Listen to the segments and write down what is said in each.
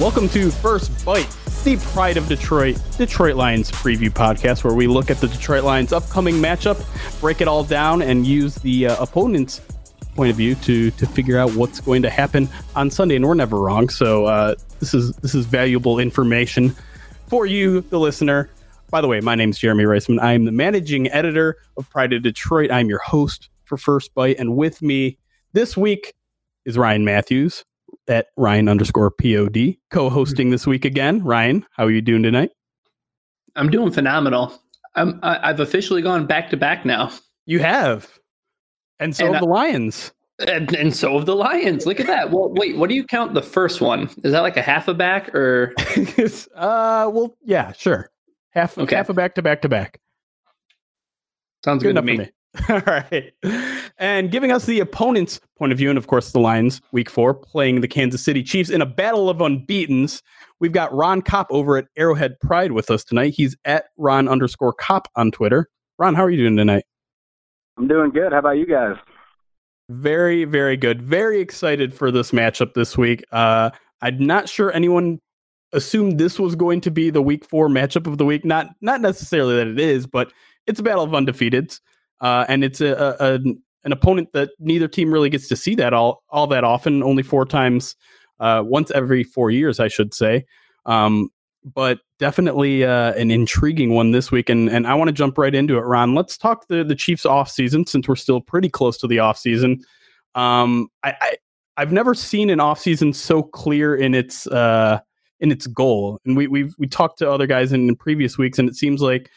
Welcome to First Byte, the Pride of Detroit, Detroit Lions preview podcast, where we look at the Detroit Lions' upcoming matchup, break it all down, and use the uh, opponent's point of view to to figure out what's going to happen on Sunday. And we're never wrong, so uh, this is this is valuable information for you, the listener. By the way, my name is Jeremy Reisman. I am the managing editor of Pride of Detroit. I'm your host for First Byte, and with me this week is Ryan Matthews at Ryan underscore pod co-hosting this week again. Ryan, how are you doing tonight? I'm doing phenomenal. I'm I, have officially gone back to back now. You have, and so and have I, the Lions. And, and, so have the Lions. Look at that. Well, wait, what do you count the first one? Is that like a half a back or? uh, well, yeah, sure. Half okay. half a back to back to back. Sounds good, good enough to me. me. All right. And giving us the opponent's point of view, and of course, the Lions, week four, playing the Kansas City Chiefs in a battle of unbeatens. We've got Ron Kopp over at Arrowhead Pride with us tonight. He's at Ron underscore Kopp on Twitter. Ron, how are you doing tonight? I'm doing good. How about you guys? Very, very good. Very excited for this matchup this week. Uh, I'm not sure anyone assumed this was going to be the week four matchup of the week. Not not necessarily that it is, but it's a battle of undefeateds uh, and it's a, a, an opponent that neither team really gets to see that all all that often. Only four times, uh, once every four years, I should say. Um, but definitely uh, an intriguing one this week, and and I want to jump right into it, Ron. Let's talk the the Chiefs off season since we're still pretty close to the off season. Um, I, I I've never seen an off season so clear in its uh, in its goal, and we we've we talked to other guys in, in previous weeks, and it seems like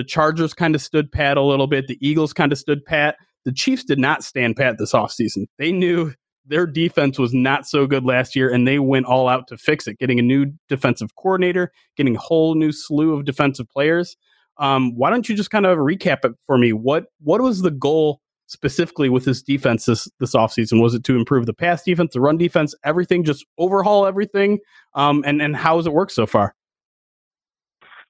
the Chargers kind of stood pat a little bit. The Eagles kind of stood pat. The Chiefs did not stand pat this offseason. They knew their defense was not so good last year, and they went all out to fix it, getting a new defensive coordinator, getting a whole new slew of defensive players. Um, why don't you just kind of recap it for me? What what was the goal specifically with this defense this this offseason? Was it to improve the pass defense, the run defense, everything, just overhaul everything? Um, and and how has it worked so far?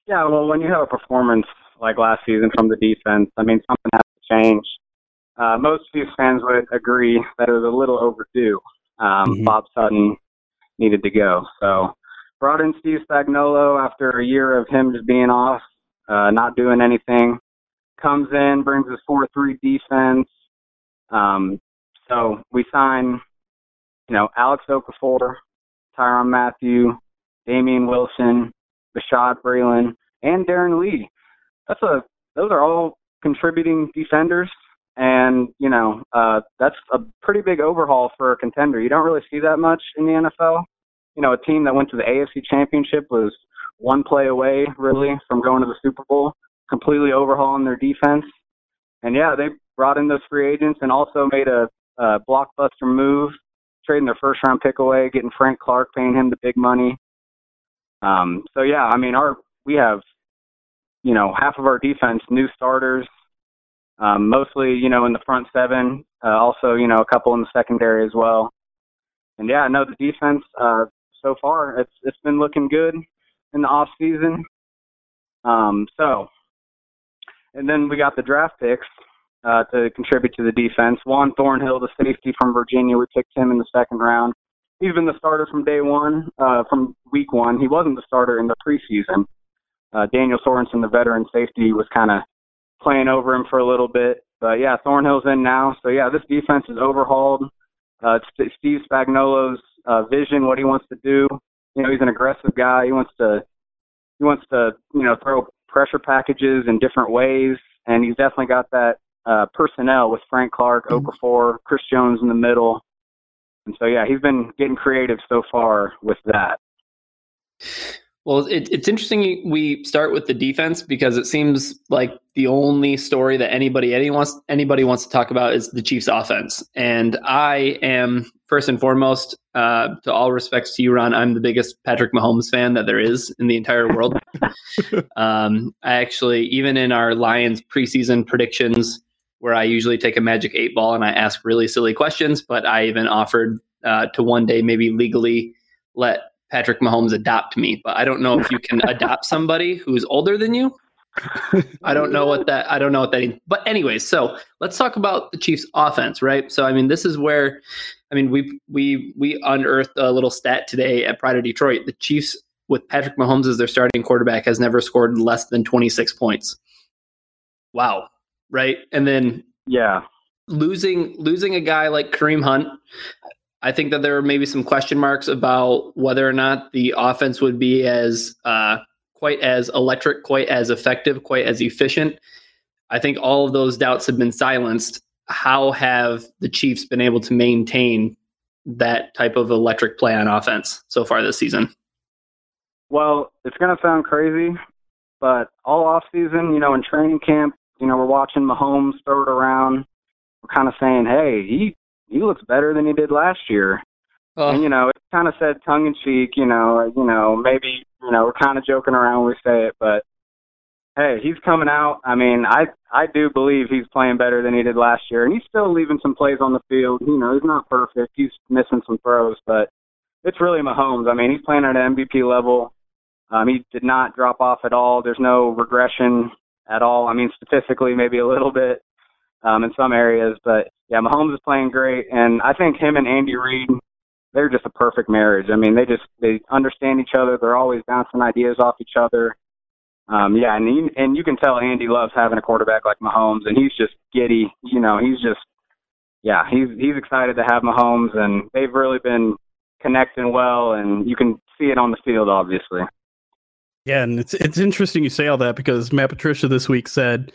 Yeah, well, when you have a performance like last season from the defense. I mean, something has to change. Uh, most Chiefs fans would agree that it was a little overdue. Um, mm-hmm. Bob Sutton needed to go. So brought in Steve Spagnuolo after a year of him just being off, uh, not doing anything. Comes in, brings his 4-3 defense. Um, so we sign, you know, Alex Okafor, Tyrann Mathieu, Damien Wilson, Bashaud Breeland, and Darron Lee that's a those are all contributing defenders. And you know uh that's a pretty big overhaul for a contender. You don't really see that much in the NFL you know a team that went to the AFC championship was one play away really from going to the Super Bowl completely overhauling their defense. And yeah they brought in those free agents and also made a, a blockbuster move trading their first round pick away getting Frank Clark paying him the big money. Um so yeah I mean our we have you know, half of our defense new starters, um, mostly, you know, in the front seven, uh, also, you know, a couple in the secondary as well. And yeah, no, the defense uh, so far it's it's been looking good in the off season. Um, so, and then we got the draft picks uh, to contribute to the defense. Juan Thornhill, the safety from Virginia, we picked him in the second round. He's been the starter from day one, uh, from week one. He wasn't the starter in the preseason uh, Daniel Sorensen, the veteran safety, was kind of playing over him for a little bit. But yeah, Thornhill's in now. So yeah, this defense is overhauled. Uh, it's Steve Spagnuolo's uh, vision, what he wants to do. You know, he's an aggressive guy. He wants to, he wants to you know throw pressure packages in different ways, and he's definitely got that uh, personnel with Frank Clark, mm-hmm. Okafor, Chris Jones in the middle. And so, yeah, he's been getting creative so far with that. Well, it, it's interesting we start with the defense because it seems like the only story that anybody any wants, anybody wants to talk about is the Chiefs' offense. And I am first and foremost, uh, to all respects to you, Ron, I'm the biggest Patrick Mahomes fan that there is in the entire world. um, I actually, even in our Lions preseason predictions, where I usually take a magic eight ball and I ask really silly questions, but I even offered uh, to one day maybe legally let Patrick Mahomes adopt me. But I don't know if you can adopt somebody who's older than you. I don't know what that I don't know what that means. But anyways, so let's talk about the Chiefs offense, right? So I mean this is where I mean we we we unearthed a little stat today at Pride of Detroit. The Chiefs with Patrick Mahomes as their starting quarterback has never scored less than 26 points. Wow right? And then yeah, losing losing a guy like Kareem Hunt, I think that there were maybe some question marks about whether or not the offense would be as uh, quite as electric, quite as effective, quite as efficient. I think all of those doubts have been silenced. How have the Chiefs been able to maintain that type of electric play on offense so far this season? Well, it's going to sound crazy, but all off season, you know, in training camp, you know, we're watching Mahomes throw it around. We're kind of saying, hey, he he looks better than he did last year. Uh, and you know, it's kind of said tongue in cheek. You know, you know, maybe you know we're kind of joking around when we say it, but hey, he's coming out. I mean, I I do believe he's playing better than he did last year, and he's still leaving some plays on the field. You know, he's not perfect. He's missing some throws, but it's really Mahomes. I mean, he's playing at an MVP level. Um, he did not drop off at all. There's no regression at all. I mean, statistically, maybe a little bit um, in some areas, but yeah, Mahomes is playing great, and I think him and Andy Reid, they're just a perfect marriage. I mean, they just they understand each other. They're always bouncing ideas off each other. Um, yeah, and he, and you can tell Andy loves having a quarterback like Mahomes, and he's just giddy. You know, he's just yeah, he's he's excited to have Mahomes, and they've really been connecting well, and you can see it on the field, obviously. Yeah, and it's it's interesting you say all that because Matt Patricia this week said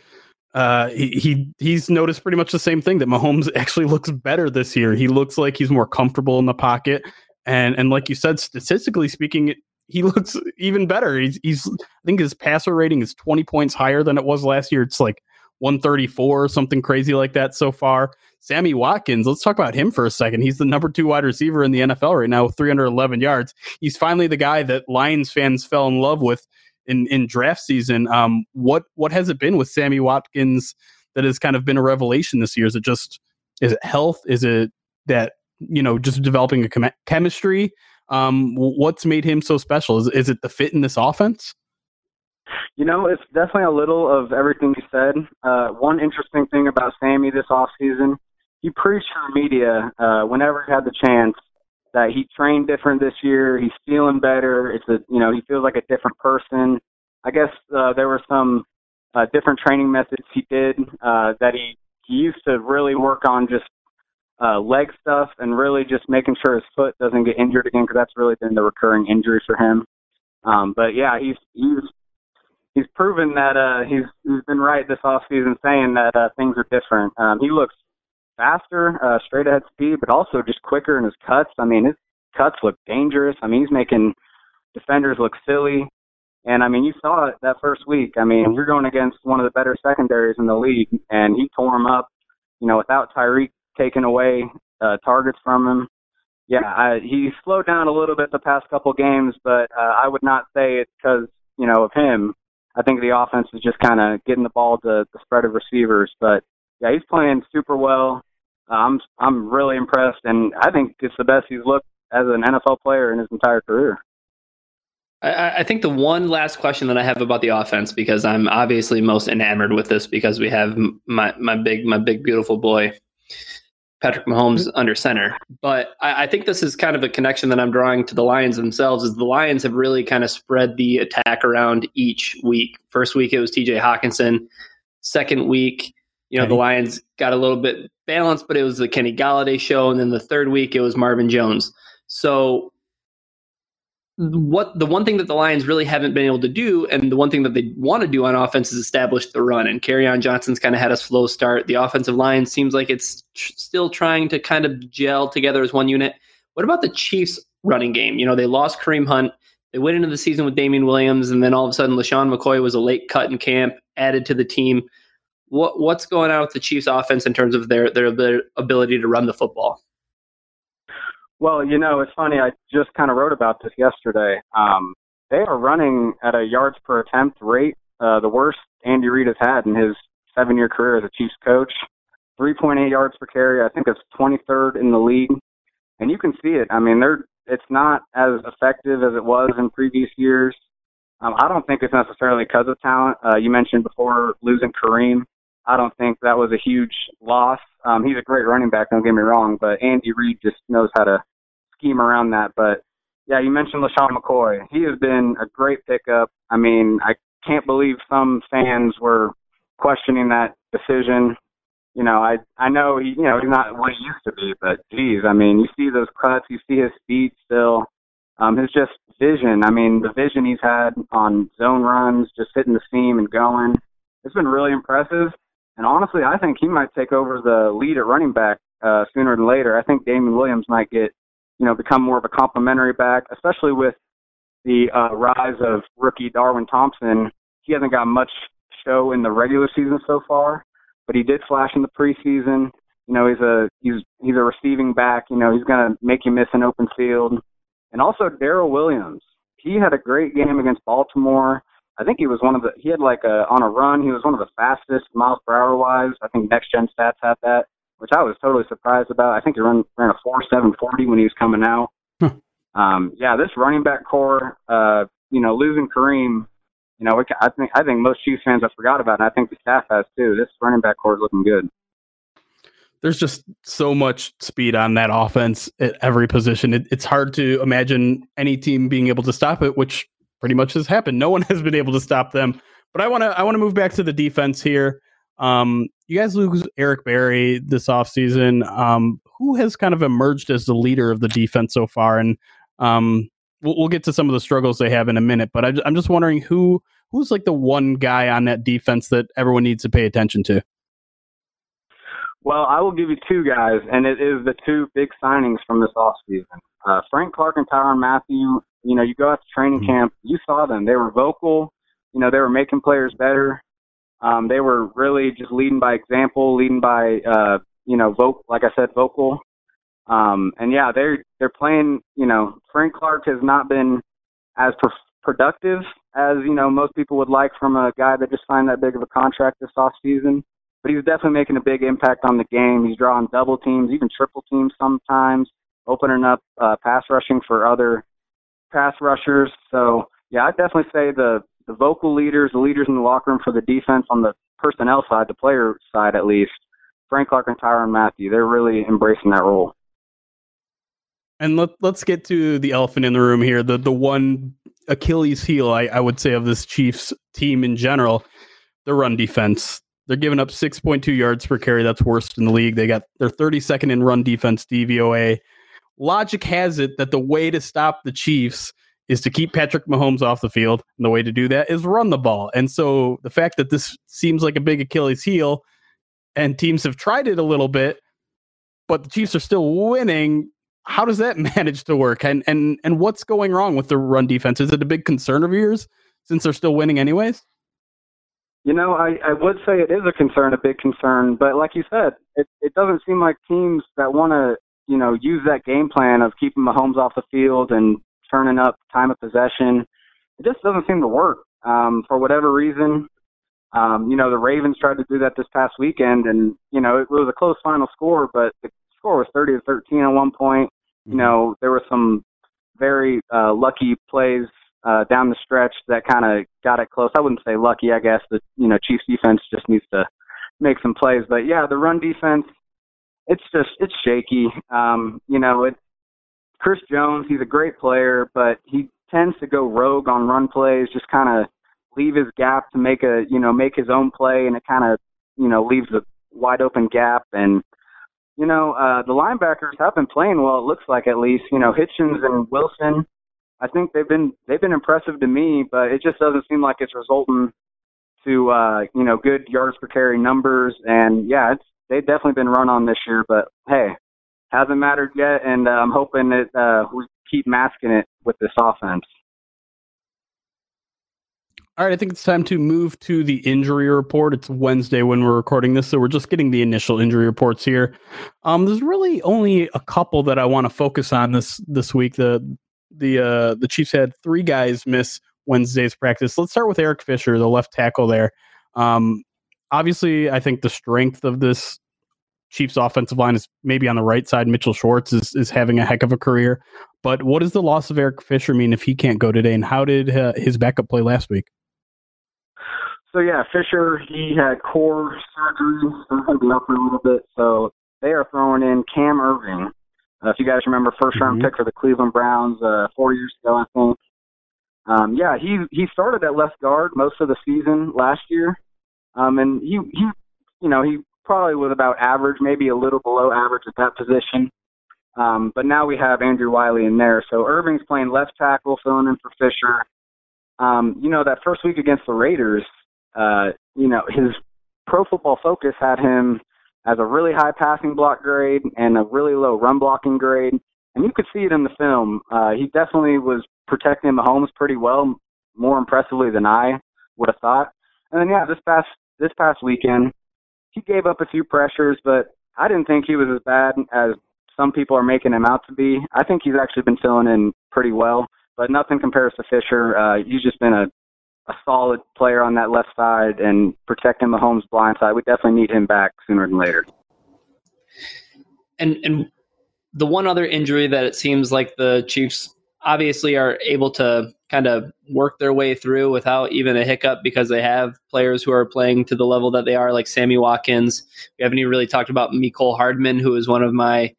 uh, he, he he's noticed pretty much the same thing that Mahomes actually looks better this year. He looks like he's more comfortable in the pocket, and and like you said, statistically speaking, he looks even better. He's he's I think his passer rating is twenty points higher than it was last year. It's like 134 or something crazy like that so far. Sammy Watkins, let's talk about him for a second. He's the number two wide receiver in the NFL right now with 311 yards. He's finally the guy that Lions fans fell in love with in, in draft season. Um, what what has it been with Sammy Watkins that has kind of been a revelation this year? Is it just is it health? Is it that you know just developing a chem- chemistry? Um, what's made him so special? Is is it the fit in this offense? You know, it's definitely a little of everything you said. Uh, one interesting thing about Sammy this off season, he preached to the media uh, whenever he had the chance that he trained different this year. He's feeling better. It's a you know he feels like a different person. I guess uh, there were some uh, different training methods he did uh, that he he used to really work on just uh, leg stuff and really just making sure his foot doesn't get injured again because that's really been the recurring injury for him. Um, but yeah, he's he's he's proven that uh, he's he's been right this off season, saying that uh, things are different. Um, he looks faster, uh, straight ahead speed, but also just quicker in his cuts. I mean, his cuts look dangerous. I mean, he's making defenders look silly. And I mean, you saw it that first week. I mean, you're going against one of the better secondaries in the league, and he tore him up. You know, without Tyreek taking away uh, targets from him. Yeah, I, he slowed down a little bit the past couple games, but uh, I would not say it's because you know of him. I think the offense is just kind of getting the ball to the spread of receivers. But yeah, he's playing super well. I'm I'm really impressed, and I think it's the best he's looked as an NFL player in his entire career. I, I think the one last question that I have about the offense, because I'm obviously most enamored with this, because we have my my big my big beautiful boy Patrick Mahomes mm-hmm. under center. But I, I, think this is kind of a connection that I'm drawing to the Lions themselves. Is the Lions have really kind of spread the attack around each week. First week it was T.J. Hockenson. Second week, you know, the Lions got a little bit balanced, but it was the Kenny Golladay show. And then the third week it was Marvin Jones. So what the one thing that the Lions really haven't been able to do, and the one thing that they want to do on offense is establish the run. And Kerryon Johnson's kind of had a slow start. The offensive line seems like it's tr- still trying to kind of gel together as one unit. What about the Chiefs' running game? You know, they lost Kareem Hunt. They went into the season with Damien Williams, and then all of a sudden, LeSean McCoy was a late cut in camp, added to the team. What what's going on with the Chiefs' offense in terms of their their ability to run the football? Well, you know, it's funny. I just kind of wrote about this yesterday. Um, they are running at a yards per attempt rate, uh, the worst Andy Reid has had in his seven-year career as a Chiefs coach. 3.8 yards per carry. I think it's 23rd in the league, and you can see it. I mean, they're it's not as effective as it was in previous years. Um, I don't think it's necessarily because of talent. Uh, you mentioned before losing Kareem. I don't think that was a huge loss. Um, he's a great running back, don't get me wrong, but Andy Reid just knows how to scheme around that. But yeah, you mentioned LeSean McCoy. He has been a great pickup. I mean, I can't believe some fans were questioning that decision. You know, I I know he you know he's not what he used to be, but geez, I mean, you see those cuts, you see his speed still. Um, his just vision. I mean, the vision he's had on zone runs, just hitting the seam and going. It's been really impressive. And honestly, I think he might take over the lead at running back uh, sooner than later. I think Damien Williams might get, you know, become more of a complementary back, especially with the uh, rise of rookie Darwin Thompson. He hasn't got much show in the regular season so far, but he did flash in the preseason. You know, he's a he's he's a receiving back. You know, he's gonna make you miss an open field. And also Darrel Williams. He had a great game against Baltimore. I think he was one of the he had like a on a run, he was one of the fastest miles per hour wise. I think next gen stats had that, which I was totally surprised about. I think he ran ran a four seven forty when he was coming out. um yeah, this running back corps, uh, you know, losing Kareem, you know, I think I think most Chiefs fans have forgot about it. I think the staff has too. This running back corps is looking good there's just so much speed on that offense at every position. It, it's hard to imagine any team being able to stop it, which pretty much has happened. No one has been able to stop them. But I want to I want to move back to the defense here. Um, you guys lose Eric Berry this offseason. Um, who has kind of emerged as the leader of the defense so far? And um, we'll, we'll get to some of the struggles they have in a minute. But I, I'm just wondering who who's like the one guy on that defense that everyone needs to pay attention to. Well, I will give you two guys, and it is the two big signings from this offseason. Uh, Frank Clark and Tyrann Mathieu you know, you go out to training mm-hmm. camp, you saw them. They were vocal. You know, they were making players better. Um, they were really just leading by example, leading by, uh, you know, vote, like I said, vocal. Um, and yeah, they're they're playing. You know, Frank Clark has not been as pro- productive as you know most people would like from a guy that just signed that big of a contract this off season. But he's definitely making a big impact on the game. He's drawing double teams, even triple teams sometimes, opening up uh, pass rushing for other pass rushers. So yeah, I'd definitely say the the vocal leaders, the leaders in the locker room for the defense on the personnel side, the player side at least, Frank Clark and Tyrann Mathieu, they're really embracing that role. And let, let's get to the elephant in the room here. The the one Achilles heel, I, I would say, of this Chiefs team in general, the run defense. They're giving up 6.2 yards per carry. That's worst in the league. They got their 32nd in run defense DVOA logic has it that the way to stop the Chiefs is to keep Patrick Mahomes off the field. And the way to do that is run the ball. And so the fact that this seems like a big Achilles heel and teams have tried it a little bit, but the Chiefs are still winning. How does that manage to work? And and and what's going wrong with the run defense? Is it a big concern of yours since they're still winning anyways? You know, I, I would say it is a concern, a big concern, but like you said, it, it doesn't seem like teams that want to you know, use that game plan of keeping Mahomes off the field and turning up time of possession. It just doesn't seem to work um, for whatever reason. Um, you know, the Ravens tried to do that this past weekend, and you know, it was a close final score, but the score was 30 to 13 at one point. You mm-hmm. know, there were some very uh, lucky plays uh, down the stretch that kind of got it close. I wouldn't say lucky, I guess. The you know Chiefs defense just needs to make some plays, but yeah, the run defense it's just it's shaky. Um, you know, it Chris Jones, he's a great player, but he tends to go rogue on run plays, just kind of leave his gap to make a you know make his own play, and it kind of you know leaves a wide open gap. And you know uh, the linebackers have been playing well. It looks like at least you know Hitchens and Wilson. I think they've been they've been impressive to me, but it just doesn't seem like it's resulting to uh, you know good yards per carry numbers. And yeah, it's they've definitely been run on this year, but hey, hasn't mattered yet, and uh, I'm hoping that uh, we keep masking it with this offense. All right, I think it's time to move to the injury report. It's Wednesday when we're recording this, so we're just getting the initial injury reports here. Um, there's really only a couple that I want to focus on this this week. The the uh, the Chiefs had three guys miss Wednesday's practice. Let's start with Eric Fisher, the left tackle there. Um, obviously, I think the strength of this Chiefs offensive line is maybe on the right side. Mitchell Schwartz is, is having a heck of a career. But what does the loss of Eric Fisher mean if he can't go today? And how did uh, his backup play last week? So yeah, Fisher he had core surgery, so been up for a little bit. So they are throwing in Cam Erving. Uh, if you guys remember, first round mm-hmm. pick for the Cleveland Browns uh, four years ago, I think. Um, yeah, he he started at left guard most of the season last year, um, and he he you know he probably was about average, maybe a little below average at that position. Um, but now we have Andrew Wylie in there. So Erving's playing left tackle, filling in for Fisher. Um, you know, that first week against the Raiders, uh, you know, his pro football focus had him as a really high passing block grade and a really low run blocking grade. And you could see it in the film. Uh, he definitely was protecting Mahomes pretty well, more impressively than I would have thought. And then yeah, this past this past weekend, he gave up a few pressures, but I didn't think he was as bad as some people are making him out to be. I think he's actually been filling in pretty well, but nothing compares to Fisher. Uh, he's just been a, a solid player on that left side and protecting Mahomes' blind side. We definitely need him back sooner than later. And and the one other injury that it seems like the Chiefs obviously are able to kind of work their way through without even a hiccup because they have players who are playing to the level that they are, like Sammy Watkins. We haven't even really talked about Mecole Hardman, who is one of my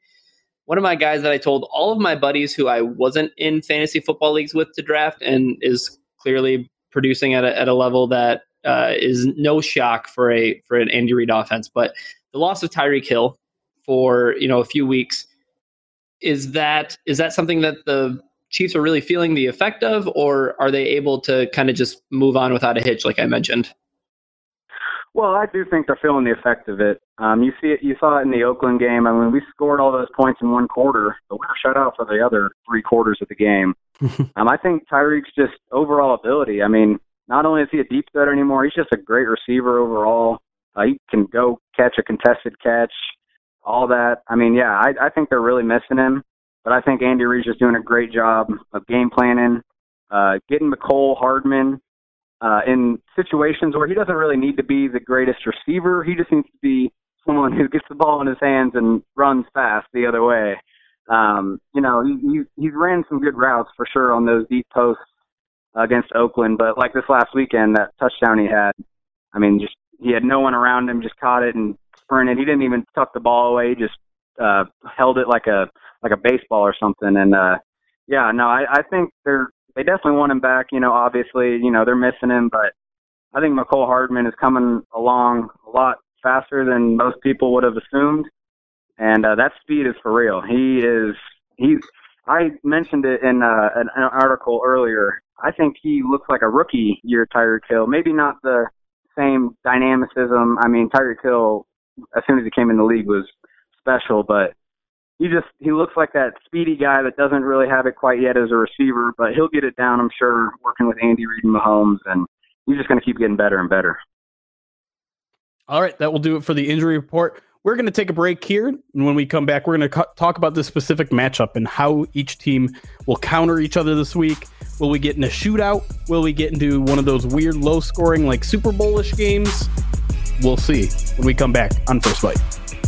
one of my guys that I told all of my buddies who I wasn't in fantasy football leagues with to draft, and is clearly producing at a, at a level that uh, is no shock for a for an Andy Reid offense. But the loss of Tyreek Hill for you know a few weeks is that is that something that the Chiefs are really feeling the effect of, or are they able to kind of just move on without a hitch, like I mentioned? Well, I do think they're feeling the effect of it. Um, you see it, you saw it in the Oakland game. I mean, we scored all those points in one quarter, but we were shut out for the other three quarters of the game. um, I think Tyreek's just overall ability. I mean, not only is he a deep threat anymore, he's just a great receiver overall. Uh, he can go catch a contested catch, all that. I mean, yeah, I, I think they're really missing him. But I think Andy Reid's just doing a great job of game planning, uh, getting Mecole Hardman uh, in situations where he doesn't really need to be the greatest receiver. He just needs to be someone who gets the ball in his hands and runs fast the other way. Um, you know, he, he he's ran some good routes for sure on those deep posts against Oakland, but like this last weekend, that touchdown he had, I mean, just he had no one around him, just caught it and sprinted. He didn't even tuck the ball away, just uh, held it like a like a baseball or something. And uh, yeah, no, I, I think they're they definitely want him back. You know, obviously, you know they're missing him, but I think Mecole Hardman is coming along a lot faster than most people would have assumed, and uh, that speed is for real. He is he's. I mentioned it in uh, an, an article earlier. I think he looks like a rookie year Tyreek Hill. Maybe not the same dynamicism. I mean, Tyreek Hill, as soon as he came in the league, was special, but he just he looks like that speedy guy that doesn't really have it quite yet as a receiver, but he'll get it down, I'm sure, working with Andy Reid and Mahomes, and he's just going to keep getting better and better. All right, that will do it for the injury report. We're going to take a break here, and when we come back, we're going to talk about this specific matchup and how each team will counter each other this week. Will we get in a shootout? Will we get into one of those weird low scoring like Super Bowlish games? We'll see when we come back on First Byte.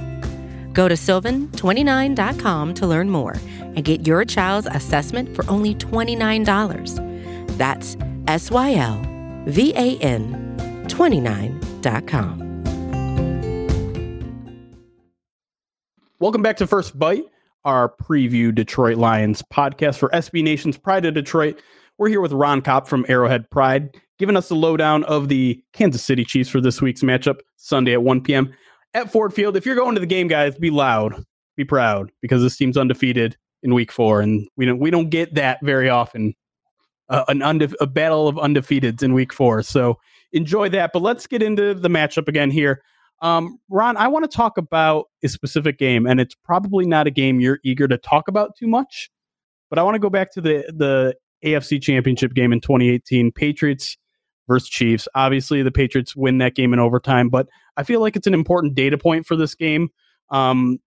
Go to sylvan29.com to learn more and get your child's assessment for only $29. That's S Y L V A N 29.com. Welcome back to First Byte, our preview Detroit Lions podcast for SB Nation's Pride of Detroit. We're here with Ron Kopp from Arrowhead Pride, giving us the lowdown of the Kansas City Chiefs for this week's matchup, Sunday at 1 p.m at Ford Field. If you're going to the game, guys, be loud, be proud, because this team's undefeated in Week Four, and we don't we don't get that very often. Uh, an unde- a battle of undefeateds in Week Four, so enjoy that. But let's get into the matchup again here. Um, Ron, I want to talk about a specific game, and it's probably not a game you're eager to talk about too much. But I want to go back to the the AFC Championship game in 2018, Patriots versus Chiefs. Obviously, the Patriots win that game in overtime, but I feel like it's an important data point for this game. Um,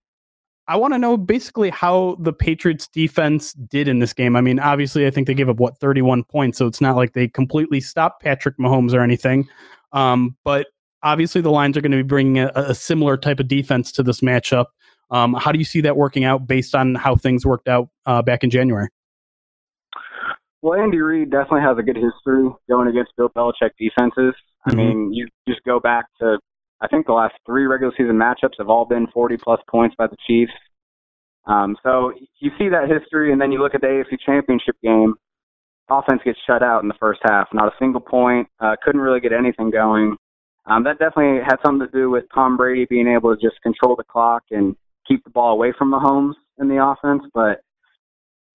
I want to know basically how the Patriots defense did in this game. I mean, obviously, I think they gave up what 31 points, so it's not like they completely stopped Patrick Mahomes or anything. Um, but obviously, the Lions are going to be bringing a, a, similar type of defense to this matchup. Um, how do you see that working out based on how things worked out uh, back in January? Well, Andy Reid definitely has a good history going against Bill Belichick defenses. Mm-hmm. I mean, you just go back to I think the last three regular season matchups have all been 40 plus points by the Chiefs. Um, so you see that history, and then you look at the AFC Championship game. Offense gets shut out in the first half, not a single point. Uh, couldn't really get anything going. Um, that definitely had something to do with Tom Brady being able to just control the clock and keep the ball away from Mahomes in the offense. But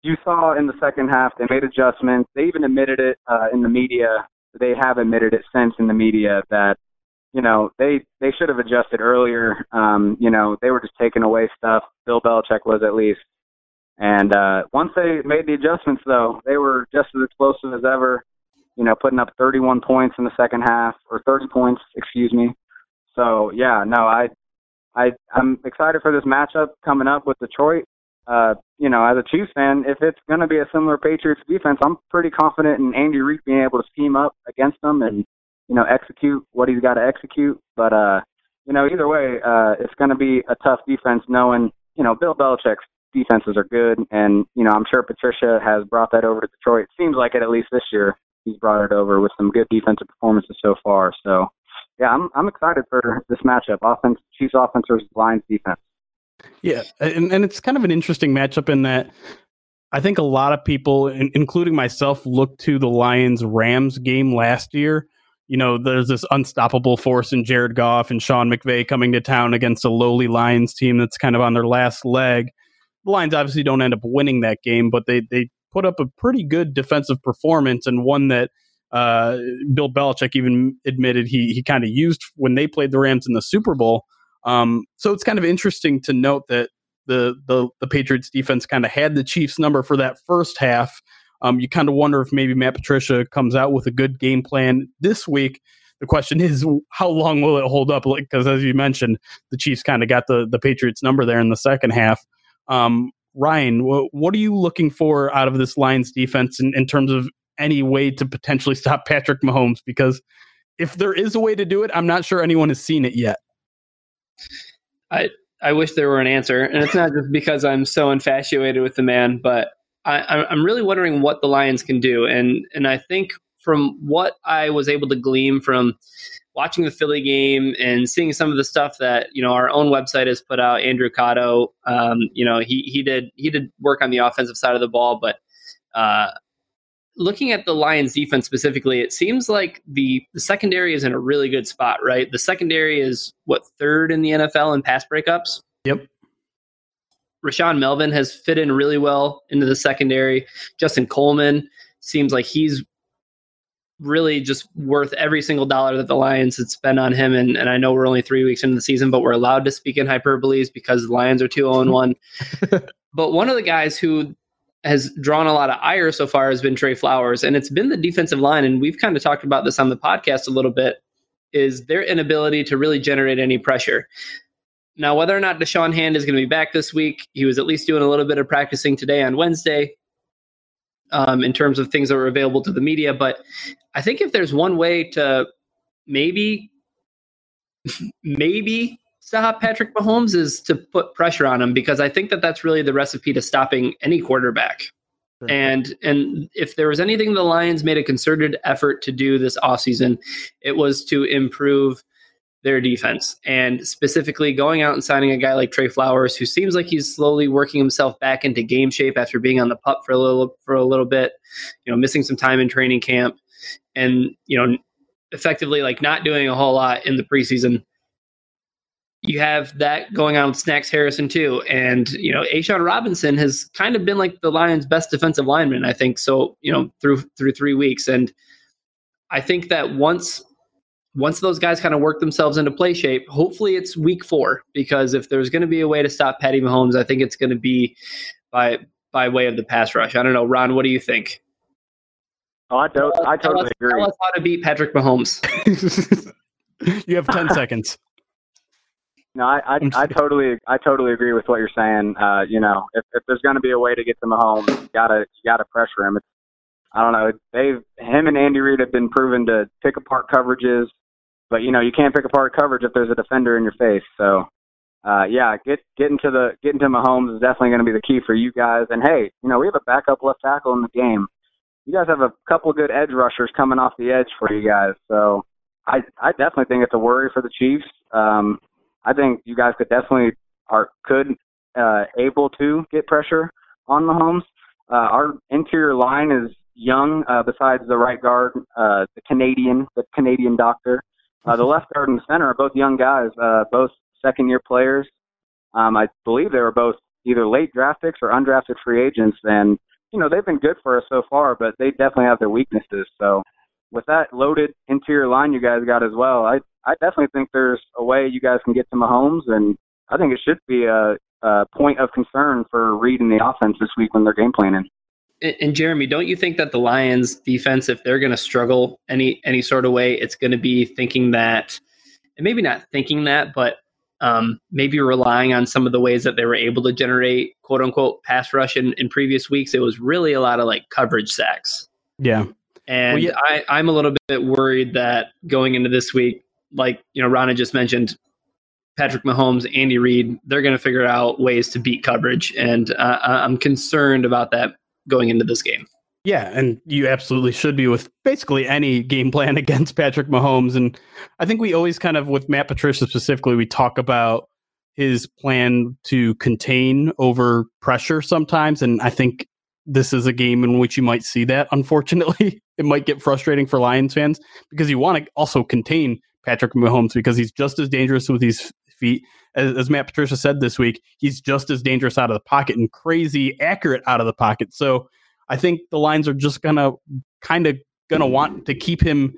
you saw in the second half they made adjustments. They even admitted it uh, in the media. They have admitted it since in the media that you know they they should have adjusted earlier. Um, you know they were just taking away stuff. Bill Belichick was at least. And uh, once they made the adjustments, though, they were just as explosive as ever. You know, putting up 31 points in the second half, or 30 points, excuse me. So yeah, no, I, I, I'm excited for this matchup coming up with Detroit uh, you know, as a Chiefs fan, if it's going to be a similar Patriots defense, I'm pretty confident in Andy Reid being able to scheme up against them and, you know, execute what he's got to execute. But, uh, you know, either way, uh, it's going to be a tough defense knowing, you know, Bill Belichick's defenses are good. And, you know, I'm sure Patricia has brought that over to Detroit. It seems like it at least this year. He's brought it over with some good defensive performances so far. So, yeah, I'm I'm excited for this matchup. Offense, Chiefs offense versus Lions defense. Yeah, and, and it's kind of an interesting matchup in that I think a lot of people, including myself, look to the Lions Rams game last year. You know, there's this unstoppable force in Jared Goff and Sean McVay coming to town against a lowly Lions team that's kind of on their last leg. The Lions obviously don't end up winning that game, but they they put up a pretty good defensive performance and one that uh, Bill Belichick even admitted he he kind of used when they played the Rams in the Super Bowl. Um, so it's kind of interesting to note that the the, the Patriots defense kind of had the Chiefs number for that first half. Um, you kind of wonder if maybe Matt Patricia comes out with a good game plan this week. The question is, how long will it hold up? Because as you mentioned, the Chiefs kind of got the the Patriots number there in the second half. Um, Ryan, what, what are you looking for out of this Lions defense in, in terms of any way to potentially stop Patrick Mahomes? Because if there is a way to do it, I'm not sure anyone has seen it yet. I I wish there were an answer, and it's not just because I'm so infatuated with the man, but I, I'm really wondering what the Lions can do, and and I think from what I was able to glean from watching the Philly game and seeing some of the stuff that you know our own website has put out, Andrew Cotto, um, you know he he did he did work on the offensive side of the ball, but uh, looking at the Lions defense specifically, it seems like the, the secondary is in a really good spot, right? The secondary is what third in the NFL in pass breakups. Yep. Rashaan Melvin has fit in really well into the secondary. Justin Coleman seems like he's really just worth every single dollar that the Lions had spent on him. And, and I know we're only three weeks into the season, but we're allowed to speak in hyperboles because the Lions are 2 0 1. but one of the guys who has drawn a lot of ire so far has been Trey Flowers, and it's been the defensive line. And we've kind of talked about this on the podcast a little bit. Is their inability to really generate any pressure. Now, whether or not Da'Shawn Hand is going to be back this week, he was at least doing a little bit of practicing today on Wednesday um, in terms of things that were available to the media. But I think if there's one way to maybe, maybe stop Patrick Mahomes is to put pressure on him because I think that that's really the recipe to stopping any quarterback. Sure. And and if there was anything the Lions made a concerted effort to do this offseason, it was to improve their defense and specifically going out and signing a guy like Trey Flowers who seems like he's slowly working himself back into game shape after being on the pup for a little for a little bit, you know, missing some time in training camp and, you know, effectively like not doing a whole lot in the preseason you have that going on with Snacks Harrison too. And, you know, A'Shawn Robinson has kind of been like the Lions' best defensive lineman, I think. So, you know, through through three weeks. And I think that once once those guys kind of work themselves into play shape, hopefully it's week four. Because if there's going to be a way to stop Patty Mahomes, I think it's going to be by by way of the pass rush. I don't know, Ron, what do you think? Oh, I, do- I totally us, agree. Tell us how to beat Patrick Mahomes. you have 10 seconds. No, I, I, I totally, I totally agree with what you're saying. Uh, you know, if, if there's going to be a way to get to Mahomes, you gotta, you gotta pressure him. It's, I don't know. They've, him and Andy Reid have been proven to pick apart coverages, but you know, you can't pick apart coverage if there's a defender in your face. So, uh, yeah, get getting to the getting to Mahomes is definitely going to be the key for you guys. And hey, you know, we have a backup left tackle in the game. You guys have a couple of good edge rushers coming off the edge for you guys. So, I I definitely think it's a worry for the Chiefs. Um, I think you guys could definitely are could uh, able to get pressure on Mahomes. Uh, our interior line is young. Uh, besides the right guard, uh, the Canadian, the Canadian doctor, uh, the left guard and the center are both young guys, uh, both second year players. Um, I believe they were both either late draft picks or undrafted free agents, and you know they've been good for us so far, but they definitely have their weaknesses. So with that loaded interior line you guys got as well, I I definitely think there's a way you guys can get to Mahomes, and I think it should be a, a point of concern for reading the offense this week when they're game planning. And, and Jeremy, don't you think that the Lions' defense, if they're going to struggle any any sort of way, it's going to be thinking that, and maybe not thinking that, but um, maybe relying on some of the ways that they were able to generate quote unquote pass rush in, in previous weeks. It was really a lot of like coverage sacks. Yeah. And well, yeah. I, I'm a little bit worried that going into this week, like you know, Rana just mentioned, Patrick Mahomes, Andy Reid, they're going to figure out ways to beat coverage, and uh, I'm concerned about that going into this game. Yeah, and you absolutely should be with basically any game plan against Patrick Mahomes. And I think we always kind of, with Matt Patricia specifically, we talk about his plan to contain over pressure sometimes. And I think this is a game in which you might see that, unfortunately. it might get frustrating for Lions fans because you want to also contain Patrick Mahomes because he's just as dangerous with his feet. As, as, Matt Patricia said this week, he's just as dangerous out of the pocket and crazy accurate out of the pocket. So I think the lines are just gonna kind of gonna want to keep him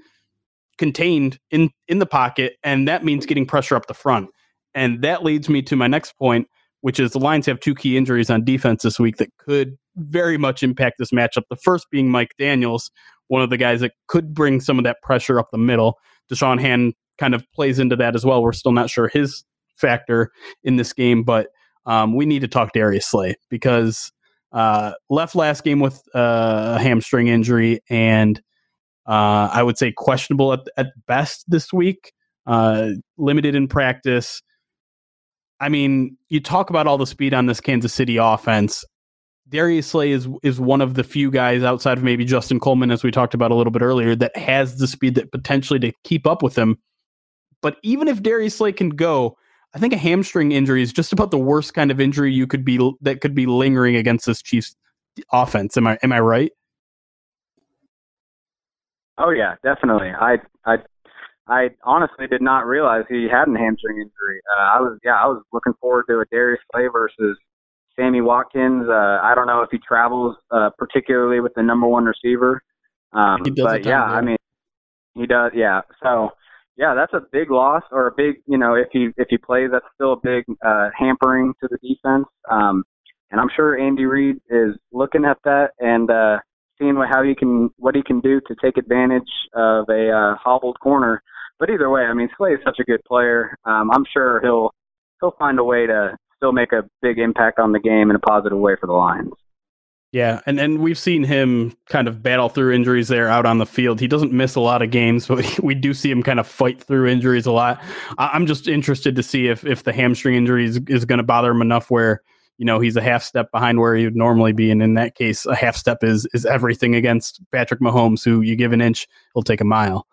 contained in in the pocket, and that means getting pressure up the front. And that leads me to my next point, which is the Lions have two key injuries on defense this week that could very much impact this matchup. The first being Mike Daniels, one of the guys that could bring some of that pressure up the middle. Da'Shawn Hand kind of plays into that as well. We're still not sure his factor in this game, but um, we need to talk Darius Slay because uh, left last game with uh, a hamstring injury and uh, I would say questionable at, at best this week, uh, limited in practice. I mean, you talk about all the speed on this Kansas City offense. Darius Slay is is one of the few guys outside of maybe Justin Coleman, as we talked about a little bit earlier, that has the speed that potentially to keep up with him. But even if Darius Slay can go, I think a hamstring injury is just about the worst kind of injury you could be that could be lingering against this Chiefs offense. Am I am I right? Oh yeah, definitely. I I I honestly did not realize he had a hamstring injury. Uh, I was yeah, I was looking forward to a Darius Slay versus Sammy Watkins. Uh, I don't know if he travels uh, particularly with the number one receiver. Um, but yeah, I mean, he does. Yeah. So yeah, that's a big loss or a big, you know, if he if he plays, that's still a big uh, hampering to the defense. Um, and I'm sure Andy Reid is looking at that and uh, seeing what, how he can what he can do to take advantage of a uh, hobbled corner. But either way, I mean, Slay is such a good player. Um, I'm sure he'll he'll find a way to still make a big impact on the game in a positive way for the Lions. Yeah, and and we've seen him kind of battle through injuries there out on the field. He doesn't miss a lot of games, but we do see him kind of fight through injuries a lot. I'm just interested to see if if the hamstring injury is, is going to bother him enough where you know he's a half step behind where he would normally be, and in that case, a half step is is everything against Patrick Mahomes, who you give an inch, he'll take a mile.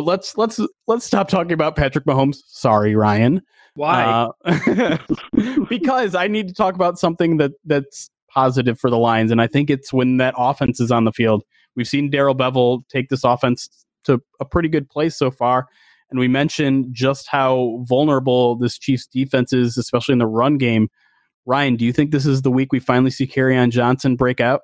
But let's let's let's stop talking about Patrick Mahomes. Sorry, Ryan. Why? Uh, because I need to talk about something that that's positive for the Lions, and I think it's when that offense is on the field. We've seen Darrell Bevell take this offense to a pretty good place so far, and we mentioned just how vulnerable this Chiefs defense is, especially in the run game. Ryan, do you think this is the week we finally see Kerryon Johnson break out?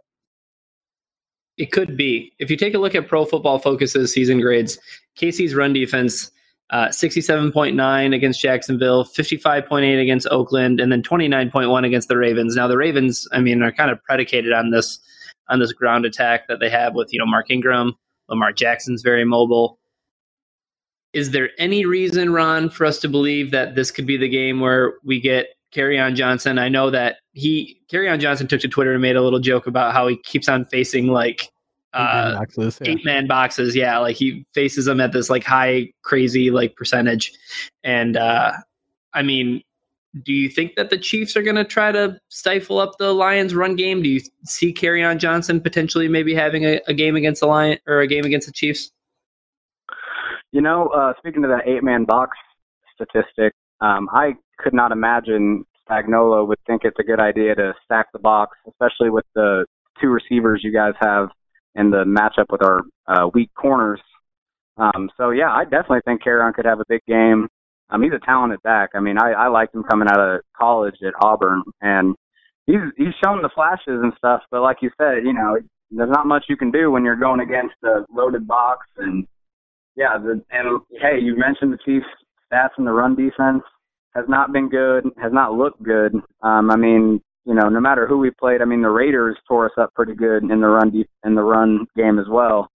It could be. If you take a look at Pro Football Focus's season grades, KC's run defense uh, 67.9 against Jacksonville, 55.8 against Oakland, and then 29.1 against the Ravens. Now the Ravens, I mean, are kind of predicated on this on this ground attack that they have with you know Mark Ingram, Lamar Jackson's very mobile. Is there any reason, Ron, for us to believe that this could be the game where we get Kerryon Johnson? I know that he Kerryon Johnson took to Twitter and made a little joke about how he keeps on facing like uh, boxes, yeah. eight man boxes. Yeah, like he faces them at this like high, crazy like percentage. And uh, I mean, do you think that the Chiefs are going to try to stifle up the Lions' run game? Do you see Kerryon Johnson potentially maybe having a, a, game against the Lion or a game against the Chiefs? You know, uh, speaking to that eight man box statistic, um, I could not imagine Spagnuolo would think it's a good idea to stack the box, especially with the two receivers you guys have in the matchup with our uh, weak corners. Um, so yeah, I definitely think Kerryon could have a big game. Um, he's a talented back. I mean, I, I liked him coming out of college at Auburn, and he's he's shown the flashes and stuff. But like you said, you know, there's not much you can do when you're going against a loaded box. And yeah, the, and hey, you mentioned the Chiefs' stats in the run defense has not been good, has not looked good. Um, I mean, you know, no matter who we played, I mean, the Raiders tore us up pretty good in the run deep, in the run game as well.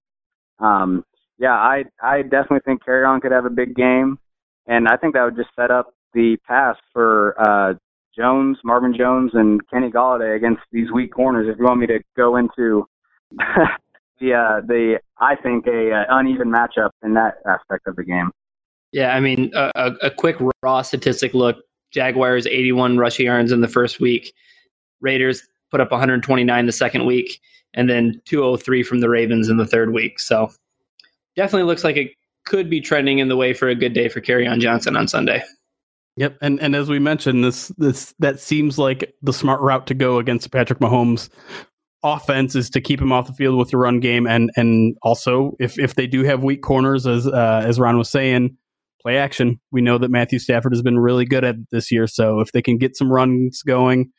Um, yeah, I I definitely think Kerryon could have a big game, and I think that would just set up the pass for uh, Jones, Marvin Jones, and Kenny Golladay against these weak corners. If you want me to go into the uh, the I think a, a uneven matchup in that aspect of the game. Yeah, I mean, a, a quick raw statistic look: Jaguars 81 rushing yards in the first week. Raiders put up 129 the second week, and then 203 from the Ravens in the third week. So definitely looks like it could be trending in the way for a good day for Kerryon Johnson on Sunday. Yep, and and as we mentioned, this this that seems like the smart route to go against Patrick Mahomes offense is to keep him off the field with the run game, and and also if if they do have weak corners, as uh, as Ron was saying, play action. We know that Matthew Stafford has been really good at this year, so if they can get some runs going,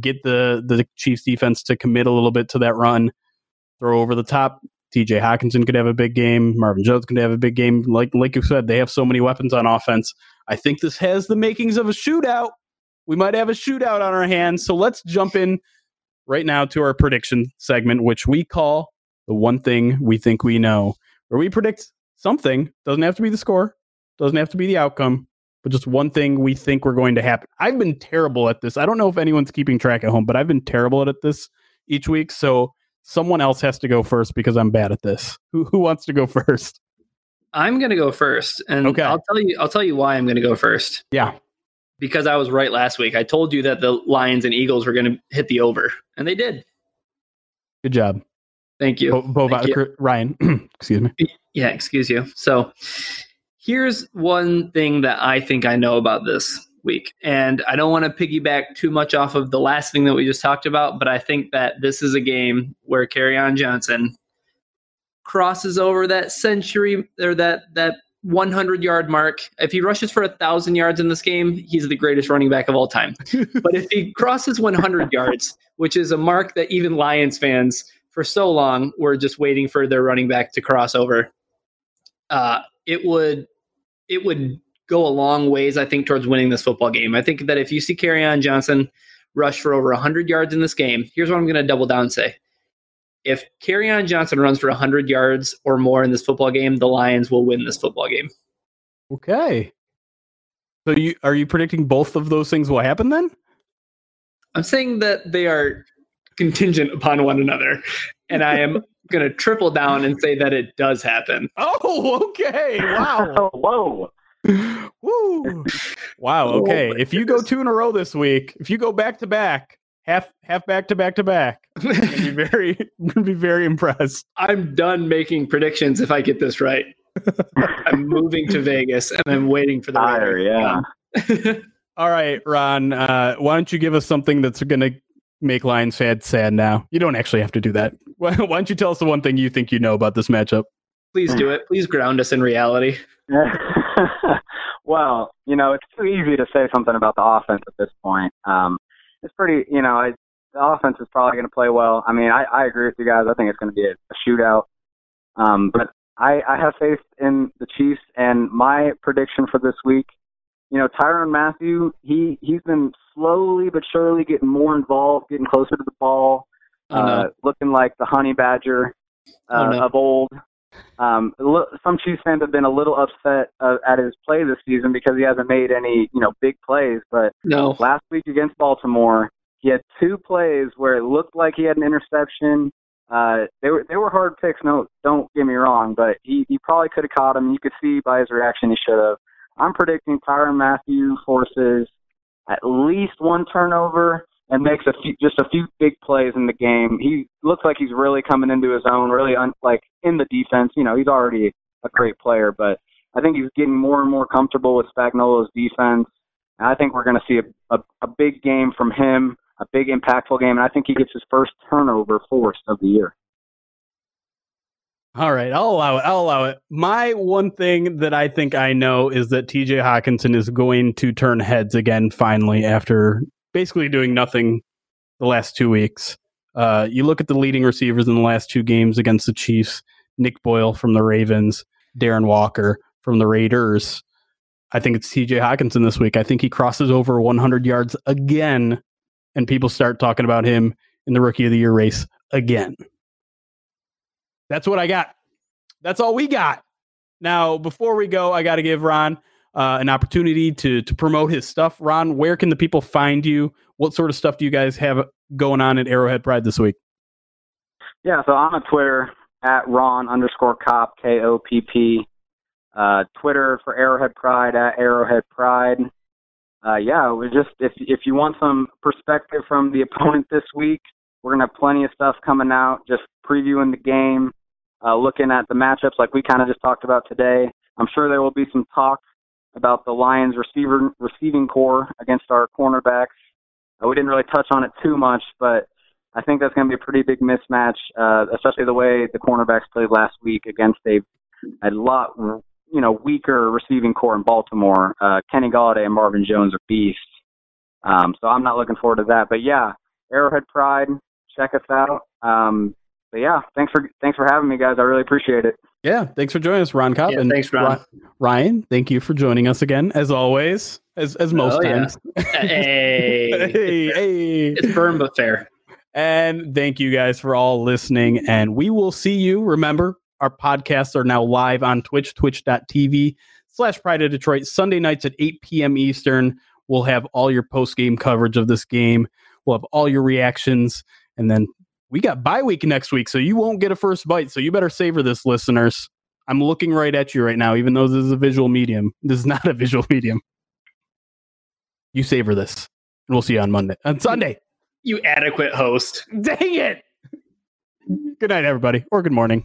get the the Chiefs defense to commit a little bit to that run, throw over the top. TJ Hockenson could have a big game. Marvin Jones could have a big game. Like like you said, they have so many weapons on offense. I think this has the makings of a shootout. We might have a shootout on our hands. So let's jump in right now to our prediction segment, which we call the one thing we think we know, where we predict something. Doesn't have to be the score, doesn't have to be the outcome, but just one thing we think we're going to happen. I've been terrible at this. I don't know if anyone's keeping track at home, but I've been terrible at this each week. So someone else has to go first because I'm bad at this. Who who wants to go first? I'm going to go first, and Okay. I'll tell you. I'll tell you why I'm going to go first. Yeah. Because I was right last week. I told you that the Lions and Eagles were going to hit the over, and they did. Good job. Thank you. Bo- Bo- Thank you. Ryan, excuse me. Yeah, excuse you. So here's one thing that I think I know about this week. And I don't want to piggyback too much off of the last thing that we just talked about, but I think that this is a game where Kerryon Johnson crosses over that century or that that 100 yard mark. If he rushes for a thousand yards in this game, he's the greatest running back of all time. but if he crosses 100 yards, which is a mark that even Lions fans for so long were just waiting for their running back to cross over, uh, it would it would go a long ways, I think, towards winning this football game. I think that if you see on Johnson rush for over 100 yards in this game, here's what I'm going to double down and say. If on Johnson runs for 100 yards or more in this football game, the Lions will win this football game. Okay. So you are you predicting both of those things will happen then? I'm saying that they are contingent upon one another, and I am going to triple down and say that it does happen. Oh, okay. Wow. Whoa. Woo. Wow. Oh, Okay. my if you go two in a row this week, if you go back to back, half half back to back to back, I'm be very I'm gonna be very impressed. I'm done making predictions if I get this right. I'm moving to Vegas and I'm waiting for the Fire, yeah. All right, Ron. Uh, why don't you give us something that's gonna make Lions fans sad now? You don't actually have to do that. Why, why don't you tell us the one thing you think you know about this matchup? Please do it. Please ground us in reality. well, you know, it's too easy to say something about the offense at this point. Um, it's pretty, you know, I, the offense is probably going to play well. I mean, I, I agree with you guys. I think it's going to be a, a shootout. Um, but I, I have faith in the Chiefs, and my prediction for this week, you know, Tyrann Mathieu, he he's been slowly but surely getting more involved, getting closer to the ball, Oh, no. uh, looking like the honey badger uh, Oh, no. of old. Um, some Chiefs fans have been a little upset uh, at his play this season because he hasn't made any, you know, big plays. But no. last week against Baltimore, he had two plays where it looked like he had an interception. Uh, they were they were hard picks. No, don't get me wrong, but he he probably could have caught him. You could see by his reaction he should have. I'm predicting Tyrann Mathieu forces at least one turnover and makes a few, just a few big plays in the game. He looks like he's really coming into his own, really un, like in the defense. You know, he's already a great player, but I think he's getting more and more comfortable with Spagnuolo's defense. And I think we're going to see a, a, a big game from him, a big impactful game, and I think he gets his first turnover forced of the year. All right, I'll allow it. I'll allow it. My one thing that I think I know is that TJ Hockenson is going to turn heads again finally after basically doing nothing the last two weeks. Uh, you look at the leading receivers in the last two games against the Chiefs Nick Boyle from the Ravens, Darren Waller from the Raiders. I think it's TJ Hockenson this week. I think he crosses over 100 yards again, and people start talking about him in the rookie of the year race again. That's what I got. That's all we got. Now, before we go, I got to give Ron uh, an opportunity to to promote his stuff. Ron, where can the people find you? What sort of stuff do you guys have going on at Arrowhead Pride this week? Yeah, so I'm on Twitter at Ron underscore Kopp K O P P. Uh, Twitter for Arrowhead Pride at Arrowhead Pride. Uh, yeah, we just if if you want some perspective from the opponent this week, we're gonna have plenty of stuff coming out. Just previewing the game, uh, looking at the matchups like we kind of just talked about today. I'm sure there will be some talk about the Lions receiver receiving corps against our cornerbacks. Uh, we didn't really touch on it too much, but I think that's going to be a pretty big mismatch, uh, especially the way the cornerbacks played last week against a a lot you know weaker receiving corps in Baltimore. Uh, Kenny Golladay and Marvin Jones are beasts. Um, so I'm not looking forward to that. But yeah, Arrowhead Pride, check us out. Um, but yeah, thanks for thanks for having me, guys. I really appreciate it. Yeah, thanks for joining us, Ron Kopp. Yeah, and thanks, Ron. Ryan, thank you for joining us again, as always, as as most Oh, yeah. times. hey, hey, hey. it's firm but fair. And thank you guys for all listening. And we will see you. Remember, our podcasts are now live on Twitch, twitch.tv slash Pride of Detroit, Sunday nights at 8 p.m. Eastern. We'll have all your post game coverage of this game. We'll have all your reactions. And then we got bye week next week, so you won't get a First Byte. So you better savor this, listeners. I'm looking right at you right now, even though this is a visual medium. This is not a visual medium. You savor this. And we'll see you on Monday, on Sunday. You adequate host. Dang it. Good night, everybody, or good morning.